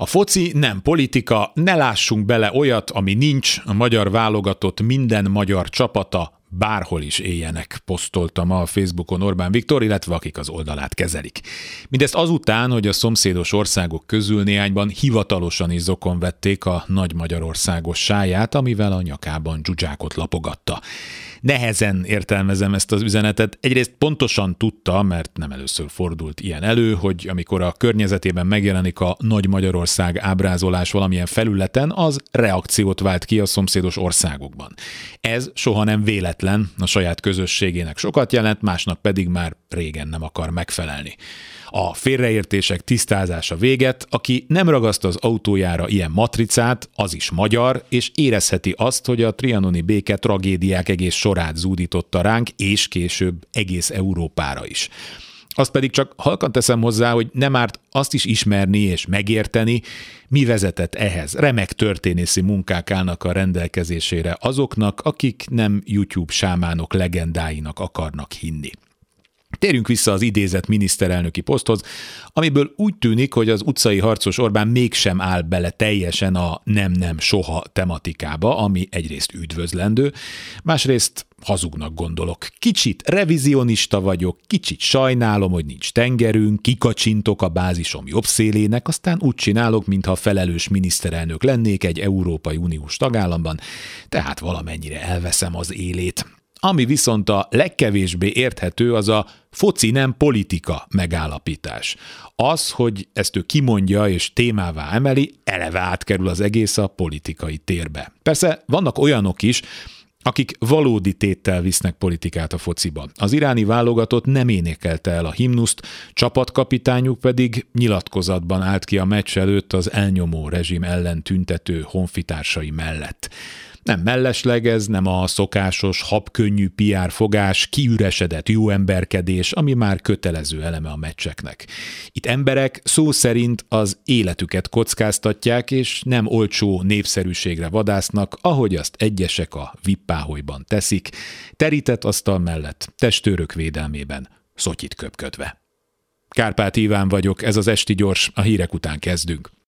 A foci nem politika, ne lássunk bele olyat, ami nincs, a magyar válogatott minden magyar csapata bárhol is éljenek, posztolta ma a Facebookon Orbán Viktor, illetve akik az oldalát kezelik. Mindezt azután, hogy a szomszédos országok közül néhányban hivatalosan is zokon vették a nagy Magyarországos sáját, amivel a nyakában dzsuzsákot lapogatta nehezen értelmezem ezt az üzenetet. Egyrészt pontosan tudta, mert nem először fordult ilyen elő, hogy amikor a környezetében megjelenik a Nagy Magyarország ábrázolás valamilyen felületen, az reakciót vált ki a szomszédos országokban. Ez soha nem véletlen, a saját közösségének sokat jelent, másnak pedig már régen nem akar megfelelni a félreértések tisztázása véget, aki nem ragaszt az autójára ilyen matricát, az is magyar, és érezheti azt, hogy a trianoni béke tragédiák egész sorát zúdította ránk, és később egész Európára is. Azt pedig csak halkan teszem hozzá, hogy nem árt azt is ismerni és megérteni, mi vezetett ehhez. Remek történészi munkák állnak a rendelkezésére azoknak, akik nem YouTube sámánok legendáinak akarnak hinni. Térjünk vissza az idézett miniszterelnöki poszthoz, amiből úgy tűnik, hogy az utcai harcos Orbán mégsem áll bele teljesen a nem-nem soha tematikába, ami egyrészt üdvözlendő, másrészt hazugnak gondolok. Kicsit revizionista vagyok, kicsit sajnálom, hogy nincs tengerünk, kikacsintok a bázisom jobb szélének, aztán úgy csinálok, mintha felelős miniszterelnök lennék egy Európai Uniós tagállamban, tehát valamennyire elveszem az élét. Ami viszont a legkevésbé érthető, az a foci nem politika megállapítás. Az, hogy ezt ő kimondja és témává emeli, eleve átkerül az egész a politikai térbe. Persze vannak olyanok is, akik valódi téttel visznek politikát a fociba. Az iráni válogatott nem énekelte el a himnuszt, csapatkapitányuk pedig nyilatkozatban állt ki a meccs előtt az elnyomó rezsim ellen tüntető honfitársai mellett. Nem mellesleg ez, nem a szokásos, habkönnyű PR fogás, kiüresedett jó emberkedés, ami már kötelező eleme a meccseknek. Itt emberek szó szerint az életüket kockáztatják, és nem olcsó népszerűségre vadásznak, ahogy azt egyesek a vippáholyban teszik, terített asztal mellett, testőrök védelmében, szotyit köpködve. Kárpát Iván vagyok, ez az Esti Gyors, a hírek után kezdünk.